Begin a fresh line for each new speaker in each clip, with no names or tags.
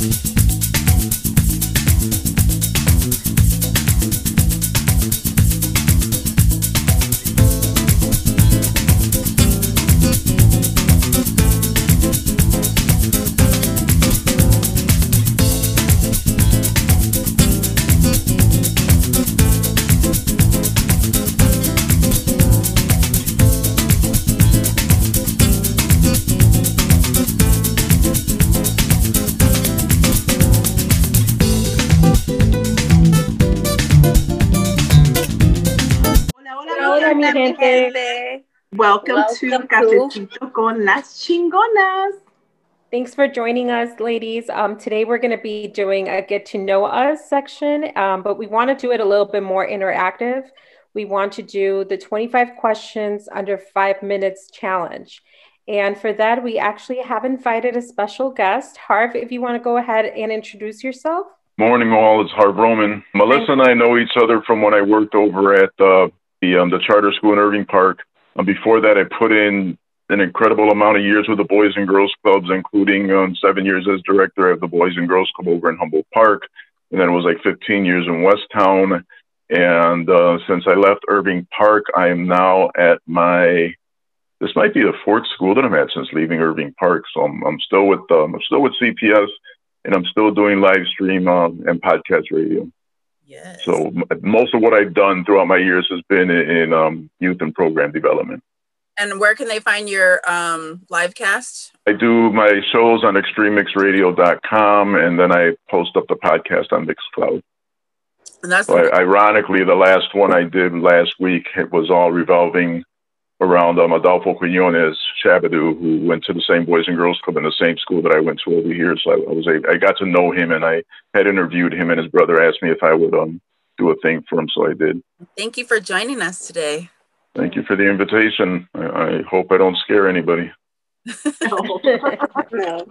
Thank Welcome, Welcome to Cafecito con las Chingonas.
Thanks for joining us, ladies. Um, today we're going to be doing a get to know us section, um, but we want to do it a little bit more interactive. We want to do the 25 questions under five minutes challenge. And for that, we actually have invited a special guest. Harv, if you want to go ahead and introduce yourself.
Morning, all. It's Harv Roman. Melissa and I know each other from when I worked over at uh, the um, the charter school in Irving Park. Before that, I put in an incredible amount of years with the Boys and Girls Clubs, including um, seven years as director of the Boys and Girls Club over in Humboldt Park. And then it was like 15 years in Westtown. And uh, since I left Irving Park, I am now at my, this might be the fourth school that I'm at since leaving Irving Park. So I'm, I'm still with, um, I'm still with CPS and I'm still doing live stream um, and podcast radio. Yes. So most of what I've done throughout my years has been in, in um, youth and program development.
And where can they find your um, live cast?
I do my shows on extrememixradio.com and then I post up the podcast on Mixcloud. And that's so I, ironically, the last one I did last week it was all revolving around um, Adolfo Quinones Shabba-Doo, who went to the same Boys and Girls Club in the same school that I went to over here. So I, I was a, I got to know him, and I had interviewed him, and his brother asked me if I would um do a thing for him, so I did.
Thank you for joining us today.
Thank you for the invitation. I, I hope I don't scare anybody.
no.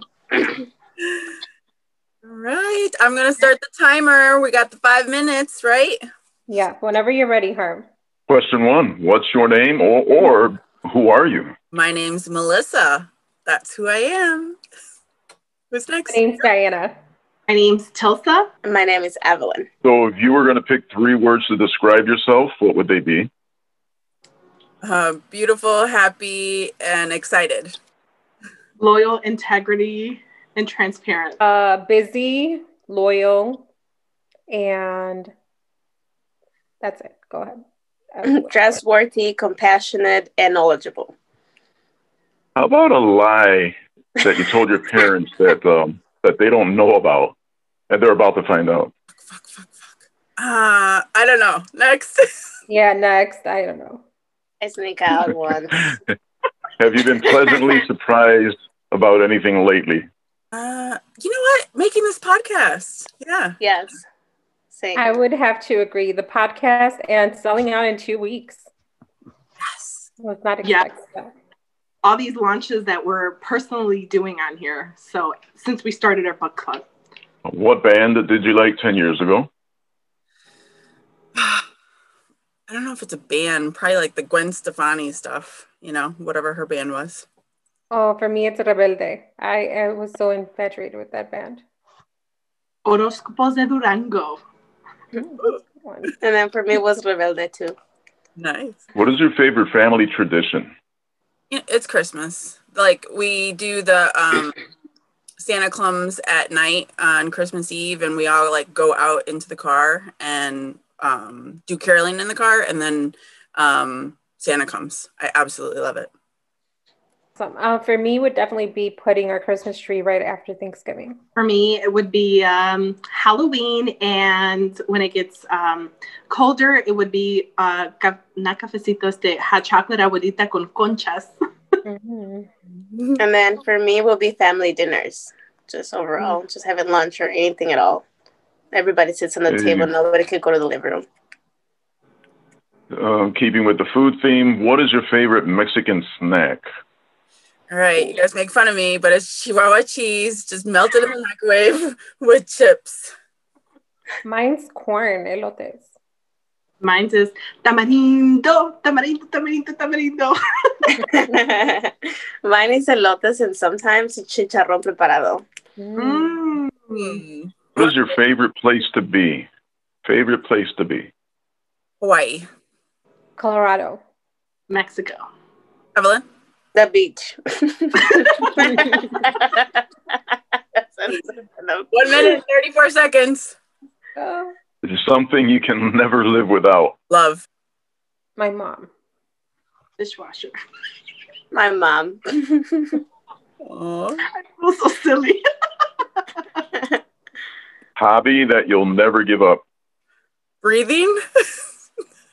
All right, I'm gonna start the timer. We got the five minutes, right?
Yeah, whenever you're ready, Herb.
Question one What's your name or, or who are you?
My name's Melissa. That's who I am. Who's next?
My name's Diana.
My name's Tilsa.
And my name is Evelyn.
So, if you were going to pick three words to describe yourself, what would they be?
Uh, beautiful, happy, and excited.
Loyal, integrity, and transparent.
Uh, busy, loyal, and that's it. Go ahead.
trustworthy, compassionate, and knowledgeable.
How about a lie that you told your parents that um, that they don't know about and they're about to find out?
Fuck, fuck, fuck. Uh, I don't know. Next.
yeah, next. I don't know.
I sneak out one.
Have you been pleasantly surprised about anything lately?
Uh, you know what? Making this podcast. Yeah.
Yes.
Same. I would have to agree. The podcast and selling out in two weeks.
Yes.
Was not expecting
yeah. All these launches that we're personally doing on here. So since we started our book club.
What band did you like 10 years ago?
I don't know if it's a band, probably like the Gwen Stefani stuff, you know, whatever her band was.
Oh, for me, it's Rebelde. I, I was so infatuated with that band.
Horóscopos de Durango.
and then for me it was Rebelde too.
Nice.
What is your favorite family tradition?
It's Christmas. Like we do the um, Santa comes at night on Christmas Eve, and we all like go out into the car and um, do caroling in the car, and then um, Santa comes. I absolutely love it.
Awesome. Uh, for me, would definitely be putting our Christmas tree right after Thanksgiving.
For me, it would be um, Halloween, and when it gets um, colder, it would be uh, na cafecitos de hot chocolate abuelita con conchas.
mm-hmm. And then for me, will be family dinners, just overall, mm-hmm. just having lunch or anything at all. Everybody sits on the hey. table. Nobody could go to the living room.
Uh, keeping with the food theme, what is your favorite Mexican snack?
All right, you guys make fun of me, but it's Chihuahua cheese, just melted in the microwave with chips.
Mine's corn, elotes.
Mine's is tamarindo, tamarindo, tamarindo, tamarindo.
Mine is elotes and sometimes chicharrón preparado.
Mm.
What is your favorite place to be? Favorite place to be?
Hawaii.
Colorado.
Mexico.
Evelyn?
The beach.
One minute 34 seconds.
Oh,
Is something you can never live without?
Love.
my mom.
Dishwasher.
My mom.
Aw.
I feel so silly.
Hobby that you'll never give up.
Breathing?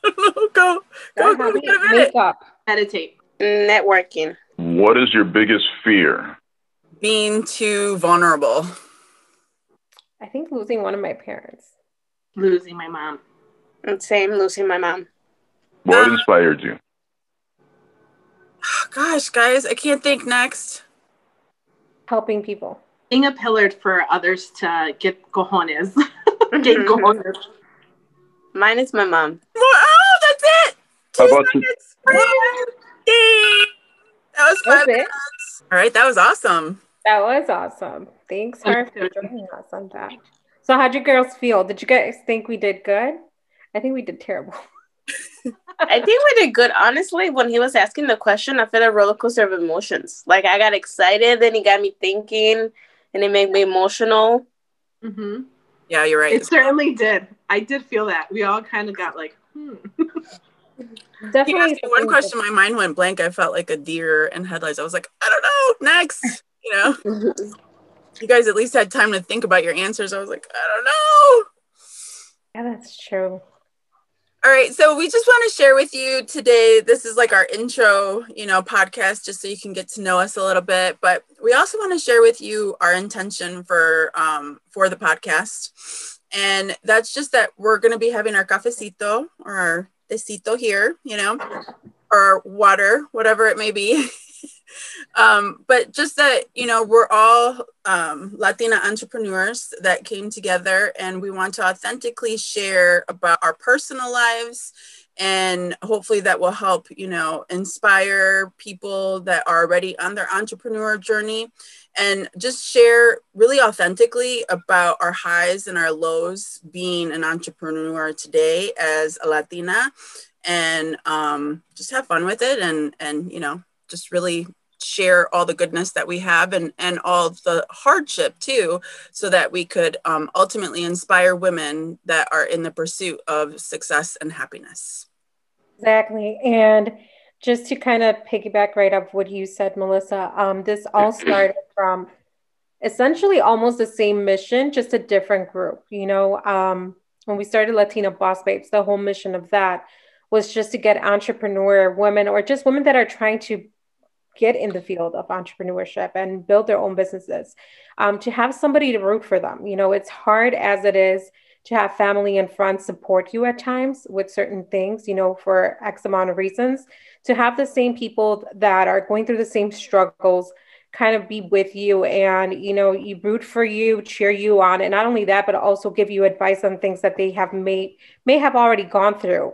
go, go, go,
That
give it a
habit,
minute.
Makeup.
Meditate.
Networking.
What is your biggest fear?
Being too vulnerable.
I think losing one of my parents.
Losing my mom.
And same losing my mom.
What
Um,
inspired you?
Gosh, guys, I can't think next.
Helping people.
Being a pillar for others to get cojones. get cojones.
Mine is my mom.
Oh, that's it.
How
Two
about you?
Seconds. Yay. That was
That's
five minutes. All right, that was awesome.
That was awesome. Thanks her for joining us on that. So how'd you girls feel? Did you guys think we did good? I think we did terrible.
I think we did good. Honestly, when he was asking the question, I felt a roller coaster of emotions. Like I got excited, then he got me thinking, and it made me emotional.
hmm
Yeah, you're right.
It certainly did. I did feel that. We all kind of got like, hmm.
Definitely.
asked me one question, my mind went blank. I felt like a deer in headlights. I was like, I don't know. Next, you know, you guys at least had time to think about your answers. I was like, I don't know.
Yeah, that's true.
All right, so we just want to share with you today. This is like our intro, you know, podcast, just so you can get to know us a little bit. But we also want to share with you our intention for um, for the podcast, and that's just that we're going to be having our cafecito or our tecito here, you know, or water, whatever it may be. um, but just that you know we're all um, latina entrepreneurs that came together and we want to authentically share about our personal lives and hopefully that will help you know inspire people that are already on their entrepreneur journey and just share really authentically about our highs and our lows being an entrepreneur today as a latina and um, just have fun with it and and you know just really share all the goodness that we have and and all the hardship too so that we could um, ultimately inspire women that are in the pursuit of success and happiness
Exactly. And just to kind of piggyback right off what you said, Melissa, um, this all started from essentially almost the same mission, just a different group. You know, um, when we started Latina Boss Babes, the whole mission of that was just to get entrepreneur women or just women that are trying to get in the field of entrepreneurship and build their own businesses um, to have somebody to root for them. You know, it's hard as it is to have family and friends support you at times with certain things, you know, for X amount of reasons, to have the same people that are going through the same struggles kind of be with you and, you know, you root for you, cheer you on. And not only that, but also give you advice on things that they have made, may have already gone through.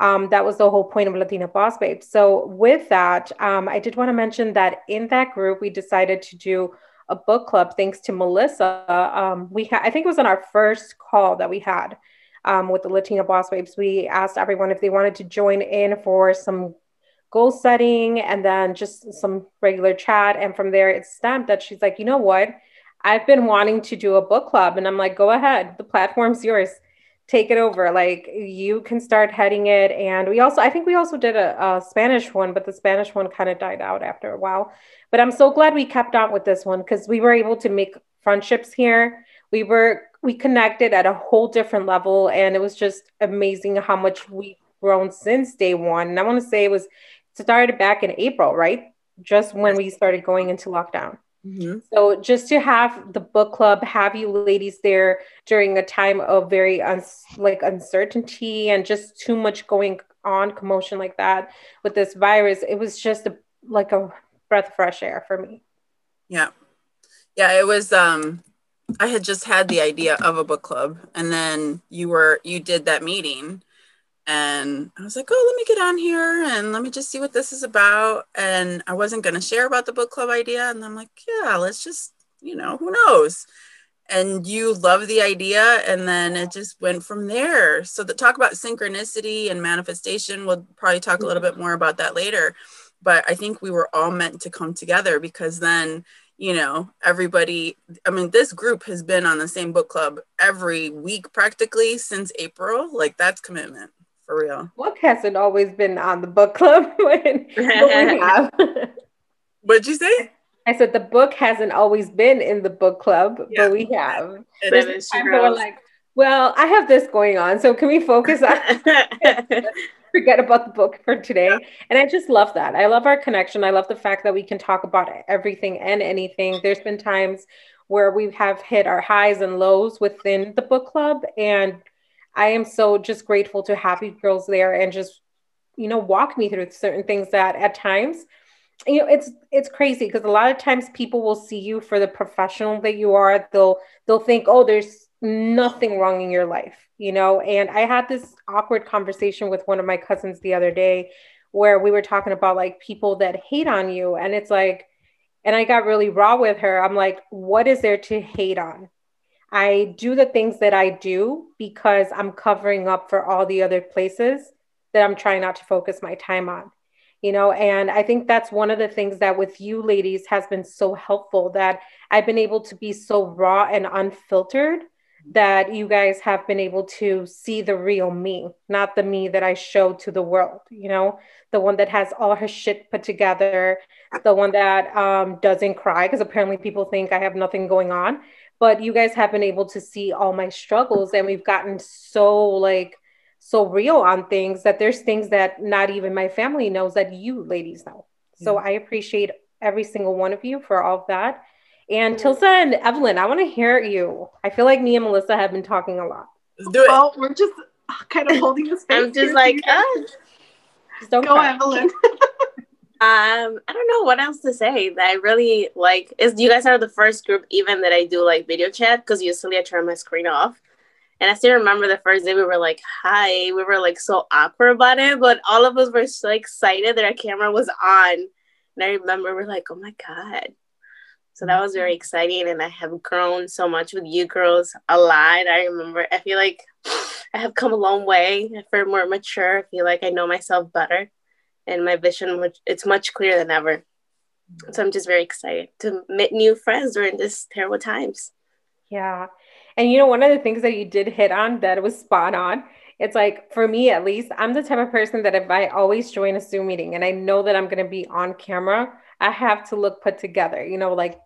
Um, that was the whole point of Latina Boss Babe. So with that, um, I did want to mention that in that group, we decided to do a book club thanks to Melissa. Um, we ha- I think it was on our first call that we had um, with the Latina Boss Babes. We asked everyone if they wanted to join in for some goal setting and then just some regular chat. And from there, it stemmed that she's like, you know what? I've been wanting to do a book club. And I'm like, go ahead. The platform's yours. Take it over. Like you can start heading it. And we also, I think we also did a, a Spanish one, but the Spanish one kind of died out after a while. But I'm so glad we kept on with this one because we were able to make friendships here. We were we connected at a whole different level, and it was just amazing how much we've grown since day one. And I want to say it was started back in April, right? Just when we started going into lockdown.
mm-hmm.
So just to have the book club, have you ladies there during a time of very uns- like uncertainty and just too much going on, commotion like that with this virus, it was just a, like a breath of fresh air for me.
Yeah. Yeah, it was um I had just had the idea of a book club and then you were you did that meeting and I was like, "Oh, let me get on here and let me just see what this is about." And I wasn't going to share about the book club idea and I'm like, "Yeah, let's just, you know, who knows." and you love the idea and then it just went from there so the talk about synchronicity and manifestation we'll probably talk a little bit mm-hmm. more about that later but i think we were all meant to come together because then you know everybody i mean this group has been on the same book club every week practically since april like that's commitment for real
book hasn't always been on the book club but we have
what'd you say
I said the book hasn't always been in the book club, yeah. but we have. There's times we're like, well, I have this going on, so can we focus on forget about the book for today? Yeah. And I just love that. I love our connection. I love the fact that we can talk about everything and anything. There's been times where we have hit our highs and lows within the book club, and I am so just grateful to have you girls there and just you know walk me through certain things that at times you know it's it's crazy because a lot of times people will see you for the professional that you are. They'll they'll think oh there's nothing wrong in your life you know? And i had this awkward conversation with one of my cousins the other day where we were talking about like people that hate on you. And it's like and i got really raw with her. I'm like what is there to hate on i do the things that i do because i'm covering up for all the other places that i'm trying not to focus my time on you know? And i think that's one of the things that with you ladies has been so helpful that i've been able to be so raw and unfiltered that you guys have been able to see the real me not the me that i show to the world you know? The one that has all her shit put together the one that um, doesn't cry because apparently people think i have nothing going on but you guys have been able to see all my struggles and we've gotten so like so real on things that there's things that not even my family knows that you ladies know. So I appreciate every single one of you for all of that. And Tilsa and Evelyn, I want to hear you. I feel like me and Melissa have been talking a lot.
Let's do it. Well, we're just kind of holding the space.
I'm just like, oh.
just don't go, cry. Evelyn.
um, I don't know what else to say. That I really like is you guys are the first group even that I do like video chat because usually I turn my screen off. And I still remember the first day we were like, hi. We were like so awkward about it, but all of us were so excited that our camera was on. And I remember we're like, oh my God. So that was very exciting. And I have grown so much with you girls a lot. I remember, I feel like I have come a long way. I feel more mature. I feel like I know myself better. And my vision, which it's much clearer than ever. So I'm just very excited to meet new friends during this terrible times.
Yeah. And you know, one of the things that you did hit on that was spot on. It's like for me at least, I'm the type of person that if I always join a Zoom meeting and I know that I'm going to be on camera, I have to look put together, you know, like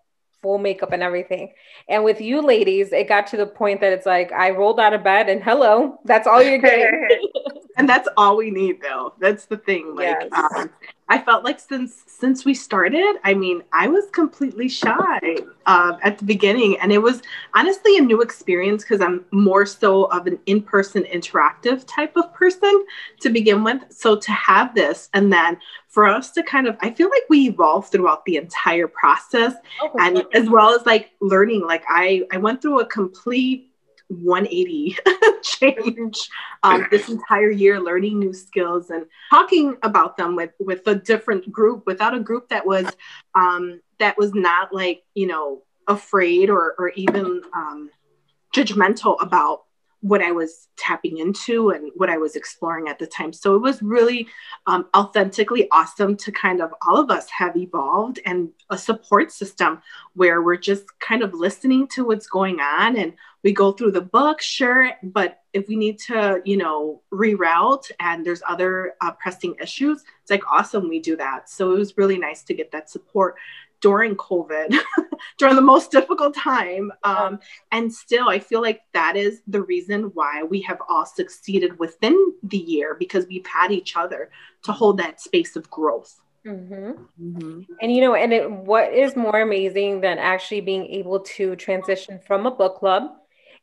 full makeup and everything. And with you ladies, it got to the point that it's like I rolled out of bed and hello, that's all you're getting.
and that's all we need though. That's the thing. Like yes. um, I felt like since since we started, I mean, I was completely shy uh, at the beginning, and it was honestly a new experience because I'm more so of an in-person interactive type of person to begin with. So to have this, and then for us to kind of, I feel like we evolved throughout the entire process, oh, and as well as like learning. Like I, I went through a complete 180 change um, this entire year learning new skills and talking about them with with a different group without a group that was um, that was not like you know afraid or or even um, judgmental about what I was tapping into and what I was exploring at the time. So it was really um, authentically awesome to kind of all of us have evolved and a support system where we're just kind of listening to what's going on and we go through the book, sure, but if we need to, you know, reroute and there's other uh, pressing issues, it's like awesome we do that. So it was really nice to get that support during COVID, during the most difficult time. Um, and still, I feel like that is the reason why we have all succeeded within the year because we've had each other to hold that space of growth.
Mm-hmm. Mm-hmm. And you know, and it, what is more amazing than actually being able to transition from a book club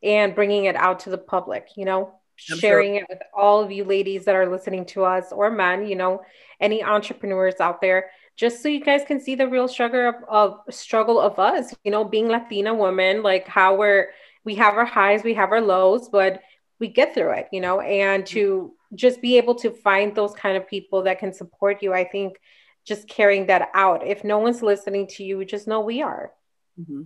and bringing it out to the public, you know, I'm sharing sure. it with all of you ladies that are listening to us or men, you know, any entrepreneurs out there, just so you guys can see the real struggle of, of struggle of us, you know, being Latina women, like how we're we have our highs, we have our lows, but we get through it, you know, and to just be able to find those kind of people that can support you, I think just carrying that out. If no one's listening to you, just know we are.
Mm-hmm.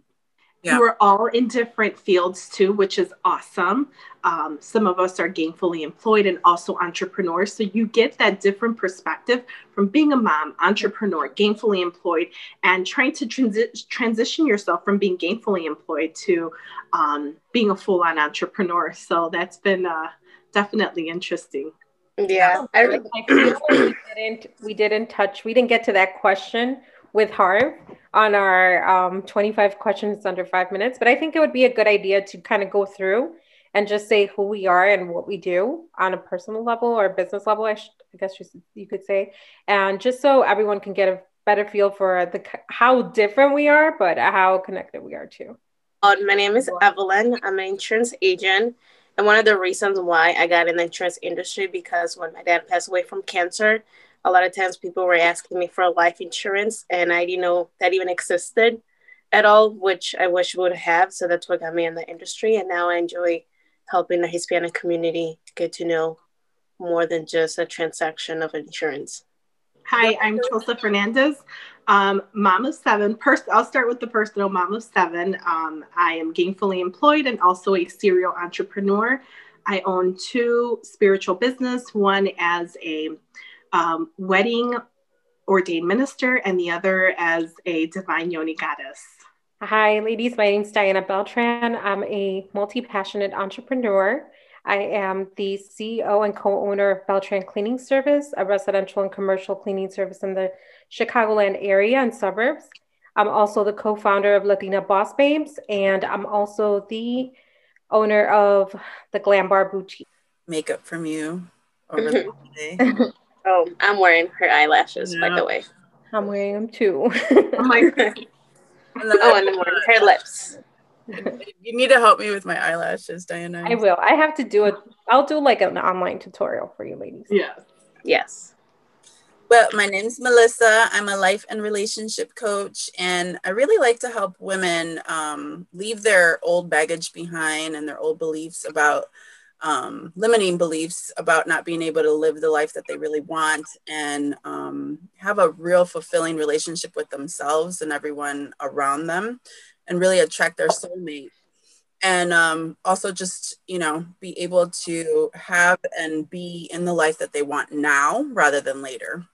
Yeah. who are all in different fields too, which is awesome. Um, some of us are gainfully employed and also entrepreneurs. So you get that different perspective from being a mom, entrepreneur, gainfully employed, and trying to transi- transition yourself from being gainfully employed to um, being a full on entrepreneur. So that's been uh, definitely interesting.
Yeah, I, I feel
like we didn't we didn't touch we didn't get to that question with Harv on our um, 25 questions under five minutes, but I think it would be a good idea to kind of go through and just say who we are and what we do on a personal level or business level, I, sh- I guess you could say, and just so everyone can get a better feel for the how different we are, but how connected we are too.
Uh, my name is Evelyn. I'm an insurance agent. And one of the reasons why I got in the insurance industry because when my dad passed away from cancer, a lot of times people were asking me for life insurance and I didn't know that even existed at all, which I wish would have. So that's what got me in the industry. And now I enjoy helping the Hispanic community get to know more than just a transaction of insurance.
Hi, I'm Chelsea Fernandez, um, mom of seven. Pers- I'll start with the personal mom of seven. Um, I am gainfully employed and also a serial entrepreneur. I own two spiritual business, one as a um, wedding ordained minister and the other as a divine yoni goddess.
Hi, ladies. My name is Diana Beltran. I'm a multi passionate entrepreneur. I am the CEO and co owner of Beltran Cleaning Service, a residential and commercial cleaning service in the Chicagoland area and suburbs. I'm also the co founder of Latina Boss Babes, and I'm also the owner of the Glam Bar Boutique.
Makeup from you over the day.
Oh, I'm wearing her eyelashes, yeah. by the way.
I'm wearing them too.
oh, my oh, and I'm wearing her lips.
You need to help me with my eyelashes, Diana.
I will. I have to do it. I'll do like an online tutorial for you ladies.
Yeah.
Yes.
Well, my name's Melissa. I'm a life and relationship coach, and I really like to help women um, leave their old baggage behind and their old beliefs about um, limiting beliefs about not being able to live the life that they really want and um, have a real fulfilling relationship with themselves and everyone around them and really attract their soulmate. And um, also just you know be able to have and be in the life that they want now rather than later.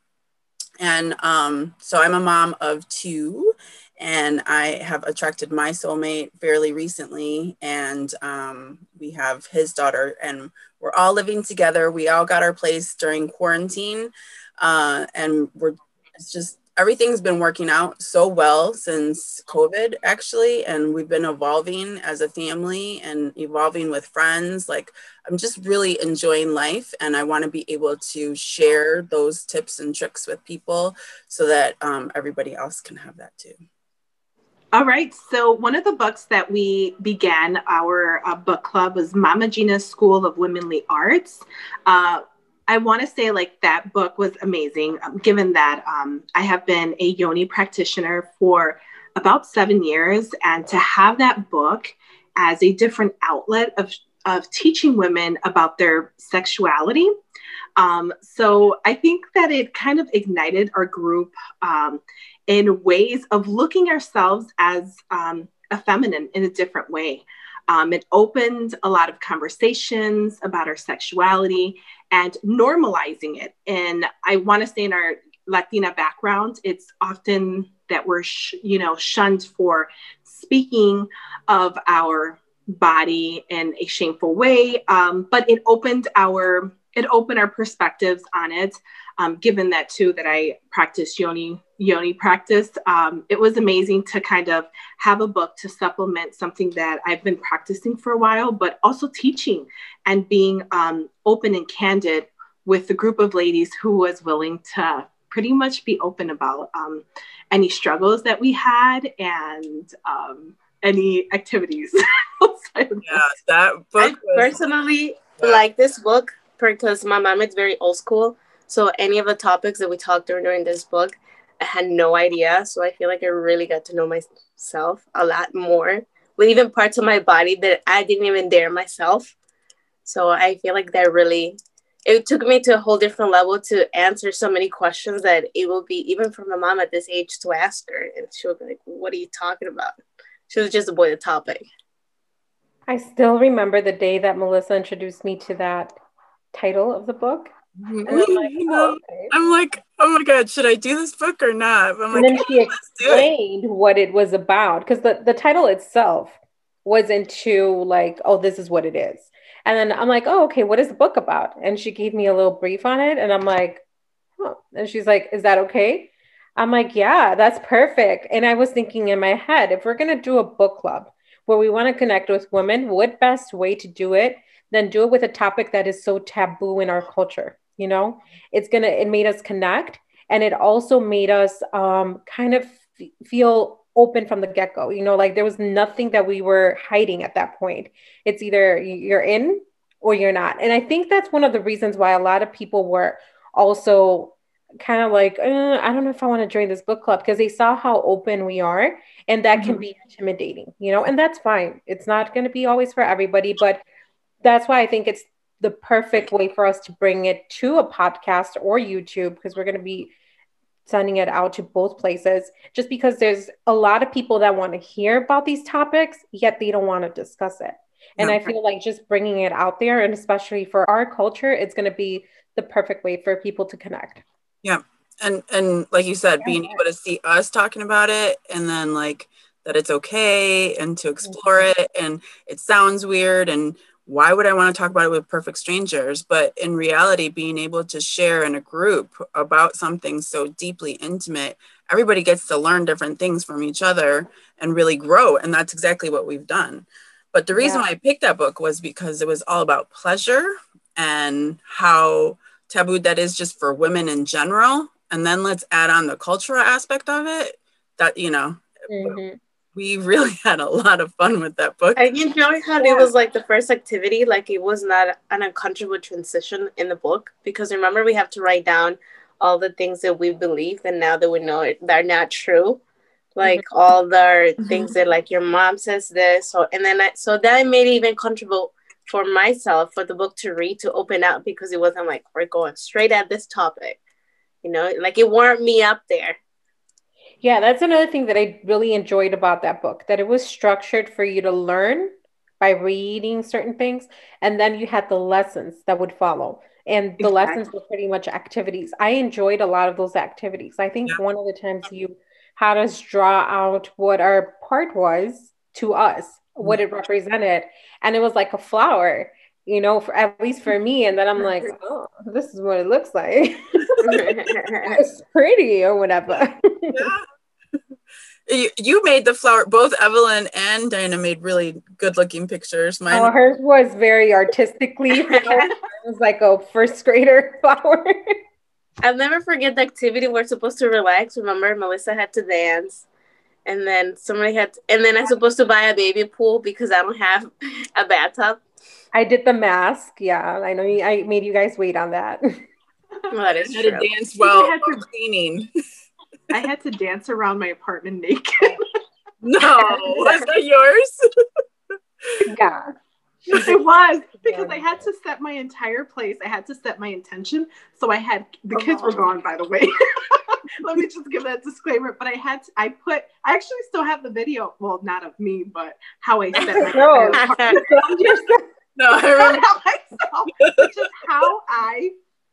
And um, so i'm a mom of two and I have attracted my soulmate fairly recently, and um, we have his daughter, and we're all living together. We all got our place during quarantine, uh, and we're it's just everything's been working out so well since COVID, actually, and we've been evolving as a family and evolving with friends. Like, I'm just really enjoying life, and I want to be able to share those tips and tricks with people so that um, everybody else can have that too.
All right. So, one of the books that we began our uh, book club was Mama Gena's School of Womanly Arts. Uh, I want to say, like, that book was amazing, um, given that um, I have been a yoni practitioner for about seven years. And to have that book as a different outlet of, of teaching women about their sexuality. Um, so, I think that it kind of ignited our group um, in ways of looking ourselves as um, a feminine in a different way. Um, it opened a lot of conversations about our sexuality and normalizing it. And I want to say in our Latina background, it's often that we're, sh- you know, shunned for speaking of our body in a shameful way. Um, but it opened our it opened our perspectives on it. Um, given that too that I practice yoni yoni practice, um, it was amazing to kind of have a book to supplement something that I've been practicing for a while, but also teaching and being um, open and candid with the group of ladies who was willing to pretty much be open about um, any struggles that we had and um, any activities.
yeah, that book.
I personally yeah. like this book because my mom is very old school. So any of the topics that we talked during during this book, I had no idea. So I feel like I really got to know myself a lot more with even parts of my body that I didn't even dare myself. So I feel like that really it took me to a whole different level to answer so many questions that it will be even for my mom at this age to ask her and she would be like, What are you talking about? she was just avoid the topic.
I still remember the day that Melissa introduced me to that title of the book.
And I'm like, oh, okay. I'm like, oh my god, should I do this book or not? I'm
and
like,
then she explained what it was about because the, the title itself wasn't too like, oh, this is what it is. And then I'm like, oh, okay, what is the book about? And she gave me a little brief on it, and I'm like, huh. And she's like, is that okay? I'm like, yeah, that's perfect. And I was thinking in my head, if we're gonna do a book club where we want to connect with women, what best way to do it than do it with a topic that is so taboo in our culture? you know? It's gonna it made us connect and it also made us um, kind of f- feel open from the get-go you know? Like there was nothing that we were hiding at that point. It's either you're in or you're not. And i think that's one of the reasons why a lot of people were also kind of like uh, i don't know if i want to join this book club because they saw how open we are and that mm-hmm. can be intimidating you know? And that's fine. It's not going to be always for everybody but that's why i think it's the perfect way for us to bring it to a podcast or YouTube because we're going to be sending it out to both places just because there's a lot of people that want to hear about these topics yet they don't want to discuss it. And I feel like just bringing it out there and especially for our culture it's going to be the perfect way for people to connect.
Yeah. And and like you said being able to see us talking about it and then like that it's okay and to explore mm-hmm. it and it sounds weird and why would I want to talk about it with perfect strangers? But in reality, being able to share in a group about something so deeply intimate, everybody gets to learn different things from each other and really grow. And that's exactly what we've done. But the reason yeah. why I picked that book was because it was all about pleasure and how taboo that is just for women in general. And then let's add on the cultural aspect of it that, you know, mm-hmm we really had a lot of fun with that book.
I enjoy how yeah. it was like the first activity, like it was not an uncomfortable transition in the book because remember we have to write down all the things that we believe and now that we know it they're not true. Like mm-hmm. all the mm-hmm. things that like your mom says this so and then I, so that made it even comfortable for myself for the book to read to open up because it wasn't like we're going straight at this topic. You know, like it warmed me up there
yeah, that's another thing that I really enjoyed about that book that it was structured for you to learn by reading certain things and then you had the lessons that would follow and the exactly. lessons were pretty much activities. I enjoyed a lot of those activities. I think yeah. one of the times you had us draw out what our part was to us, what mm-hmm. it represented, and it was like a flower you know, for at least for me. And then I'm like, oh, this is what it looks like. it's pretty or whatever. yeah
you, you made the flower both evelyn and diana made really good looking pictures
mine oh, hers was very artistically it was like a first grader flower
i'll never forget the activity we're supposed to relax remember melissa had to dance and then somebody had to, and then i'm supposed to buy a baby pool because i don't have a bathtub
i did the mask yeah i know i made you guys wait on that
well, that is
true. to dance while cleaning
I had to dance around my apartment naked.
no, was that yours?
yeah.
It was because I had to set my entire place. I had to set my intention. So I had the kids were gone, by the way. Let me just give that disclaimer. But I had to, I put I actually still have the video. Well, not of me, but how I set my no. No, I remember myself, which is how I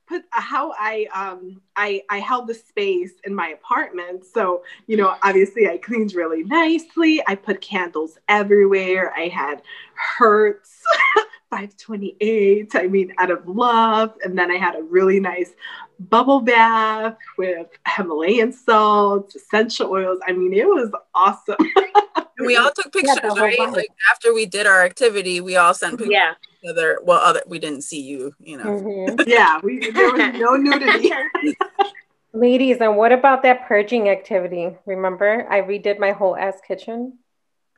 put how I um I I held the space in my apartment. So, you know, obviously I cleaned really nicely. I put candles everywhere. I had Hertz 528, I mean, out of love. And then I had a really nice bubble bath with Himalayan salts, essential oils. I mean, it was awesome.
we all took pictures, yeah, right? Like after we did our activity, we all sent pictures.
Yeah.
Other, well, other, we didn't see you, you know.
Mm-hmm. yeah, we there was no nudity.
Ladies, and what about that purging activity? Remember, I redid my whole ass kitchen.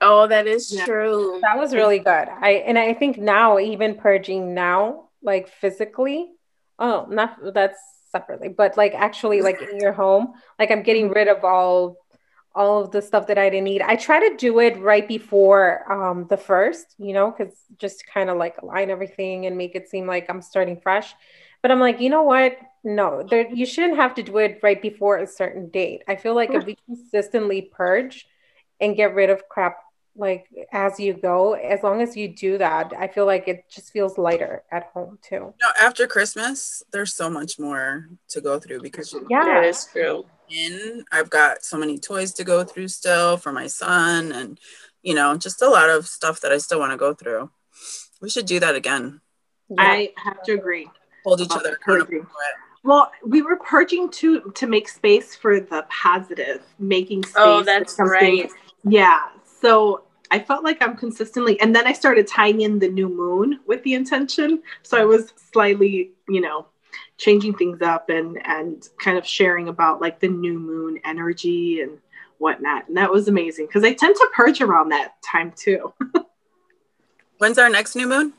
Oh, that is yeah. true.
That was really good. I and I think now, even purging now, like physically, oh, not that's separately, but like actually, like in your home, like I'm getting rid of all all of the stuff that I didn't need. I try to do it right before um, the first, you know, because just kind of like align everything and make it seem like I'm starting fresh. But I'm like, you know what? No, there, you shouldn't have to do it right before a certain date. I feel like if we consistently purge and get rid of crap like as you go as long as you do that i feel like it just feels lighter at home too
no after christmas there's so much more to go through because
yeah that is true
in i've got so many toys to go through still for my son and you know just a lot of stuff that i still want to go through we should do that again
yeah. i have to agree
hold each other accountable
well, we were purging to to make space for the positive, making space.
Oh, that's right.
Yeah. So I felt like I'm consistently, and then I started tying in the new moon with the intention. So I was slightly, you know, changing things up and and kind of sharing about like the new moon energy and whatnot. And that was amazing because I tend to purge around that time too.
When's our next new moon?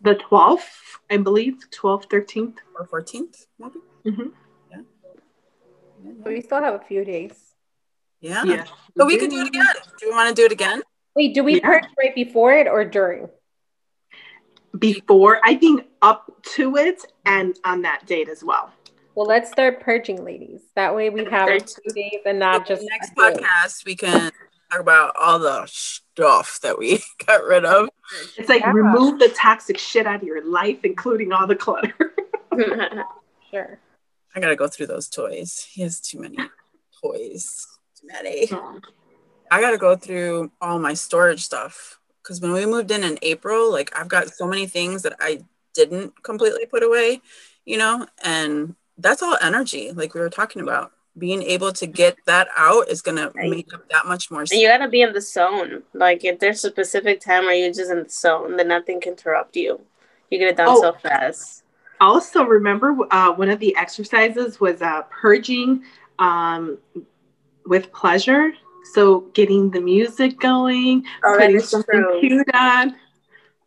The 12th, I believe, 12th, 13th.
Or 14th, maybe?
Mm-hmm.
Yeah. We still have a few days.
Yeah. yeah. But we could do it again. Do we want to do it again?
Wait, do we yeah. purge right before it or during?
Before, I think up to it and on that date as well.
Well, let's start purging, ladies. That way we have two days and not just
next podcast. We can talk about all the stuff that we got rid of.
It's like yeah. remove the toxic shit out of your life, including all the clutter.
sure.
I gotta go through those toys. He has too many toys. Maddie. I got to go through all my storage stuff because when we moved in in April, like I've got so many things that I didn't completely put away, you know, and that's all energy, like we were talking about. Being able to get that out is gonna right. make up that much more.
Space. You gotta be in the zone. Like if there's a specific time where you're just in the zone, then nothing can interrupt you. You get it done oh. so fast.
Also, remember uh, one of the exercises was uh, purging um, with pleasure. So getting the music going,
oh, putting something true.
cute on.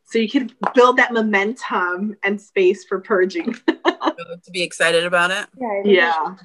So you can build that momentum and space for purging.
to be excited about it.
Yeah.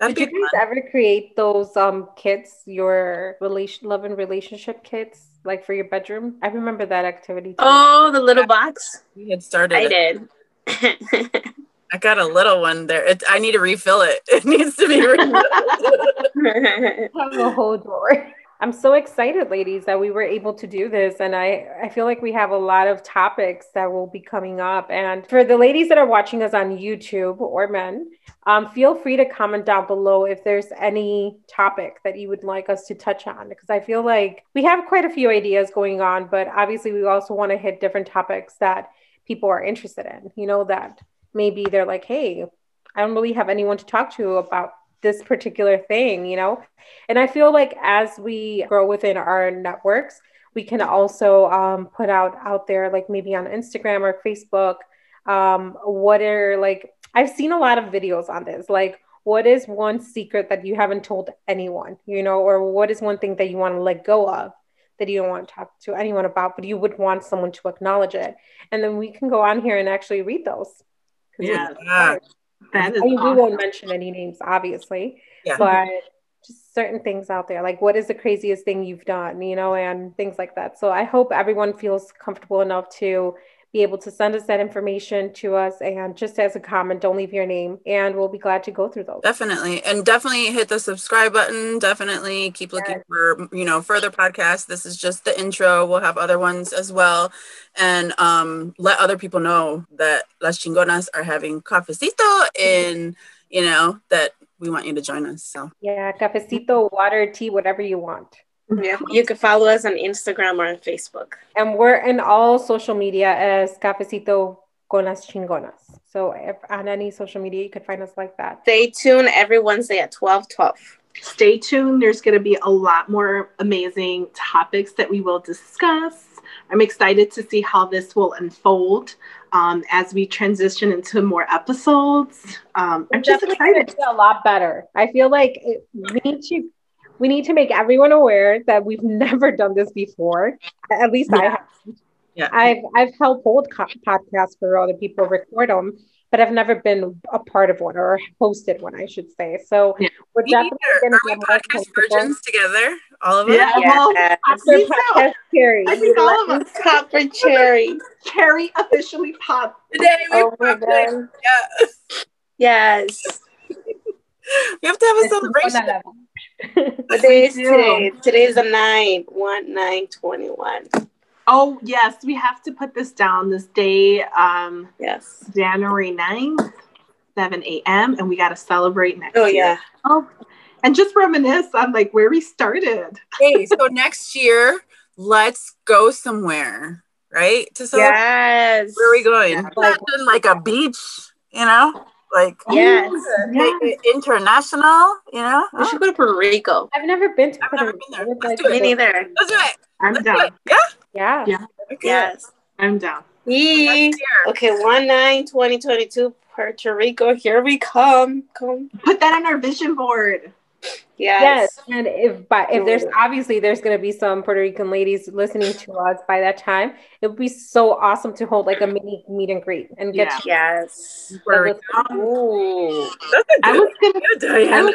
yeah.
Did you guys ever create those um kits, your relation love and relationship kits, like for your bedroom? I remember that activity. Too.
Oh, the little box.
We had started. I
it.
did. I got a little one there. It, I need to refill it. It needs to be refilled.
Have a whole drawer. I'm so excited, ladies, that we were able to do this. And I, I feel like we have a lot of topics that will be coming up. And for the ladies that are watching us on YouTube or men, um, feel free to comment down below if there's any topic that you would like us to touch on. Because I feel like we have quite a few ideas going on, but obviously we also want to hit different topics that people are interested in, you know, that maybe they're like, hey, I don't really have anyone to talk to about this particular thing, you know? And I feel like as we grow within our networks, we can also um, put out out there, like maybe on Instagram or Facebook, um, what are like, I've seen a lot of videos on this, like, what is one secret that you haven't told anyone, you know, or what is one thing that you want to let go of that you don't want to talk to anyone about, but you would want someone to acknowledge it? And then we can go on here and actually read those.
Yeah. That is I
mean, awesome. we won't mention any names, obviously, yeah. but just certain things out there, like what is the craziest thing you've done, you know, and things like that. So I hope everyone feels comfortable enough to be able to send us that information to us and just as a comment don't leave your name and we'll be glad to go through those.
Definitely and definitely hit the subscribe button definitely keep looking yes. for you know further podcasts this is just the intro we'll have other ones as well and um, let other people know that las chingonas are having cafecito in you know that we want you to join us so.
Yeah cafecito water tea whatever you want
yeah, you can follow us on Instagram or on Facebook.
And we're in all social media as Cafecito con las Chingonas. So if on any social media, you could find us like that.
Stay tuned every Wednesday at 12 12.
Stay tuned. There's going to be a lot more amazing topics that we will discuss. I'm excited to see how this will unfold um, as we transition into more episodes. Um, I'm just excited.
A lot better. I feel like it, we need to we need to make everyone aware that we've never done this before. At least yeah. I have.
Yeah.
I've I've helped hold co- podcasts for other people record them, but I've never been a part of one or hosted one, I should say. So
yeah. we're we definitely going to get podcast virgins together, all of us.
Yeah, well, yes.
after podcast cherry,
I think all of us.
Pop for cherry.
cherry officially pop
today. We oh my God. Yeah.
Yes.
we have to have a celebration.
What day is today? Today is the 9, 1 9 21.
Oh, yes, we have to put this down this day, um,
yes,
January 9th, 7 a.m., and we got to celebrate next
oh,
year.
yeah.
Oh, and just reminisce on like where we started.
Hey, so next year, let's go somewhere, right? To celebrate.
Yes.
Where are we going?
Yeah.
Like, like a beach, you know? Like
Yes.
Yes.
international, you know?
We should go to Puerto Rico.
I've never been to
I've
Puerto
never
Rico.
been there. Let's
like.
Me neither.
Let's do it.
I'm
Let's do
down.
it. Yeah.
Yeah.
Yeah.
Okay.
Yes.
I'm down.
Yee. Okay, 1 9 2022, Puerto Rico. Here we come. Come.
Put that on our vision board.
Yes,
Yes.
and if but if there's obviously there's going to be some Puerto Rican ladies listening to us by that time, it would be so awesome to hold like a mini meet and greet and get
Yeah.
to
Yes.
Puerto
with-
Rico. That's a
I
good
was gonna
idea, Diana.
was-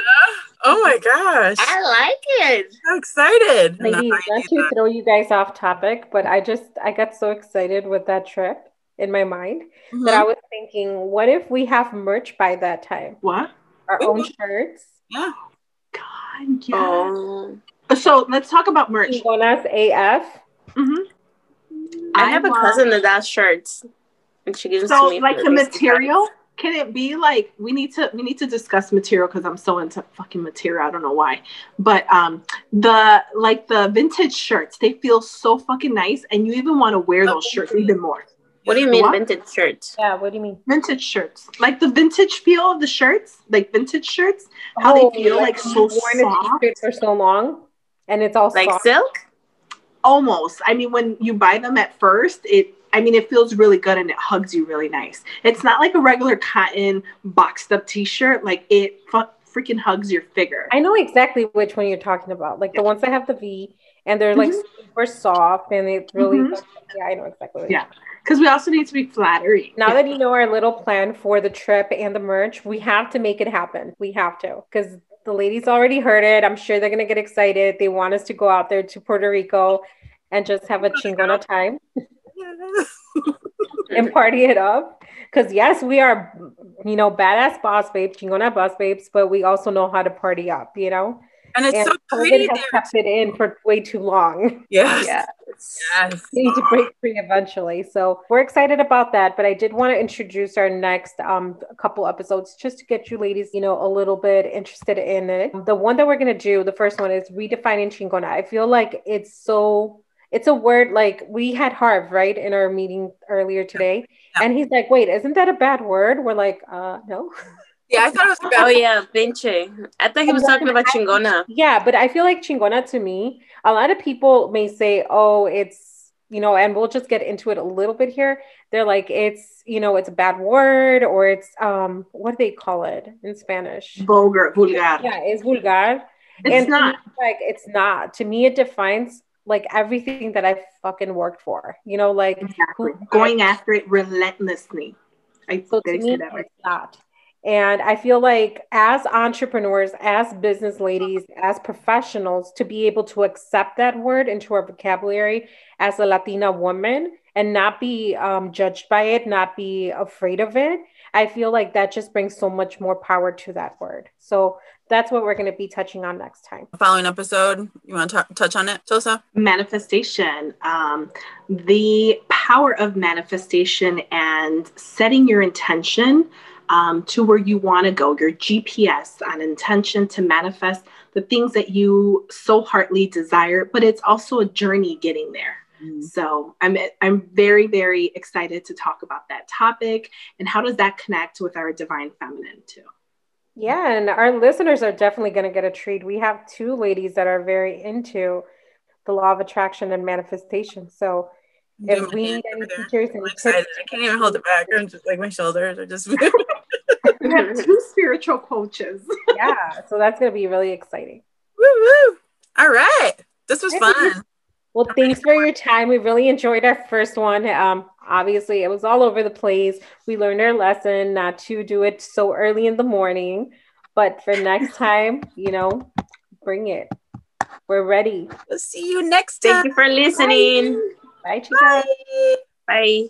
oh my gosh.
I like it.
so excited.
Ladies,
No, I
not to throw you guys off topic, but I just I got so excited with that trip in my mind that I
Mhm.
was thinking, what if we have merch by that time?
what?
Our
Ooh.
own shirts.
Yeah.
God, yeah.
Oh.
So let's talk about merch.
Chingonas AF.
hmm
I have a cousin that does shirts, and she gives
So
to me.
like the
Christmas.
material, can it be like we need to we need to discuss material because I'm so into fucking material. I don't know why, but um the like the vintage shirts, they feel so fucking nice, and you even want to wear those shirts even more.
What do you mean
What?
vintage shirts?
Yeah, what do you mean?
Vintage shirts, like the vintage feel of the shirts, like vintage shirts, how they feel like so
worn a
soft.
t-shirt for so long, and it's all
Like
soft.
silk?
almost i mean when you buy them at first it i mean it feels really good and it hugs you really nice it's not like a regular cotton boxed up t-shirt like it fu- freaking hugs your figure
I know exactly which one you're talking about. Like the ones that have the V and they're like
Mhm.
super soft and it's really
Mhm.
yeah, I know exactly what
Yeah. Because we also need to be flattering
Now that you know our little plan for the trip and the merch, we have to make it happen. We have to because the ladies already heard it. I'm sure they're gonna get excited. They want us to go out there to Puerto Rico and just have a chingona time and party it up. Because yes, we are, you know, badass boss babes, chingona boss babes, but we also know how to party up, you know.
And it's
and
so pretty
COVID has
there.
kept it in for way too long.
Yes.
Yeah.
Yes.
We need to break free eventually. So we're excited about that. But I did want to introduce our next um couple episodes just to get you ladies, you know, a little bit interested in it. The one that we're gonna do, the first one is redefining chingona. I feel like it's so it's a word like we had Harv right in our meeting earlier today,
Yeah.
and he's like, "Wait, isn't that a bad word?" We're like, "Uh, no."
Yeah, I thought it was about, Oh
yeah, vinche. I thought he was talking about chingona.
Yeah, but I feel like chingona to me, a lot of people may say, oh, it's, you know, and we'll just get into it a little bit here. They're like, it's, you know, it's a bad word or it's, um, what do they call it in Spanish?
vulgar vulgar
Yeah, it's vulgar.
it's
and
not
like, it's not. To me, it defines like everything that I fucking worked for, you know, like
exactly. going after it relentlessly i
So
they
to
say
me,
that right
it's not. And I feel like as entrepreneurs, as business ladies, as professionals, to be able to accept that word into our vocabulary as a Latina woman and not be um, judged by it, not be afraid of it, I feel like that just brings so much more power to that word. So that's what we're going to be touching on next time.
following episode. You want to t- touch on it, Tosa?
manifestation um, the power of manifestation and setting your intention um, to where you want to go your gps on intention to manifest the things that you so heartily desire but it's also a journey getting there so i'm i'm very very excited to talk about that topic and how does that connect with our divine feminine too
Yeah, and our listeners are definitely going to get a treat. We have two ladies that are very into the law of attraction and manifestation. So if we need any teachers
I'm
and
excited.
tips,
I can't even hold it back. I'm just like my shoulders are just.
we have two spiritual coaches
yeah, so that's going to be really exciting.
woo woo! All right, this was fun.
Well, thanks for your time. We really enjoyed our first one. Um, obviously, it was all over the place. We learned our lesson not to do it so early in the morning, but for next time, you know, bring it. We're ready.
We'll see you next time.
Thank you for listening.
Bye, chicas.
Bye.
Bye.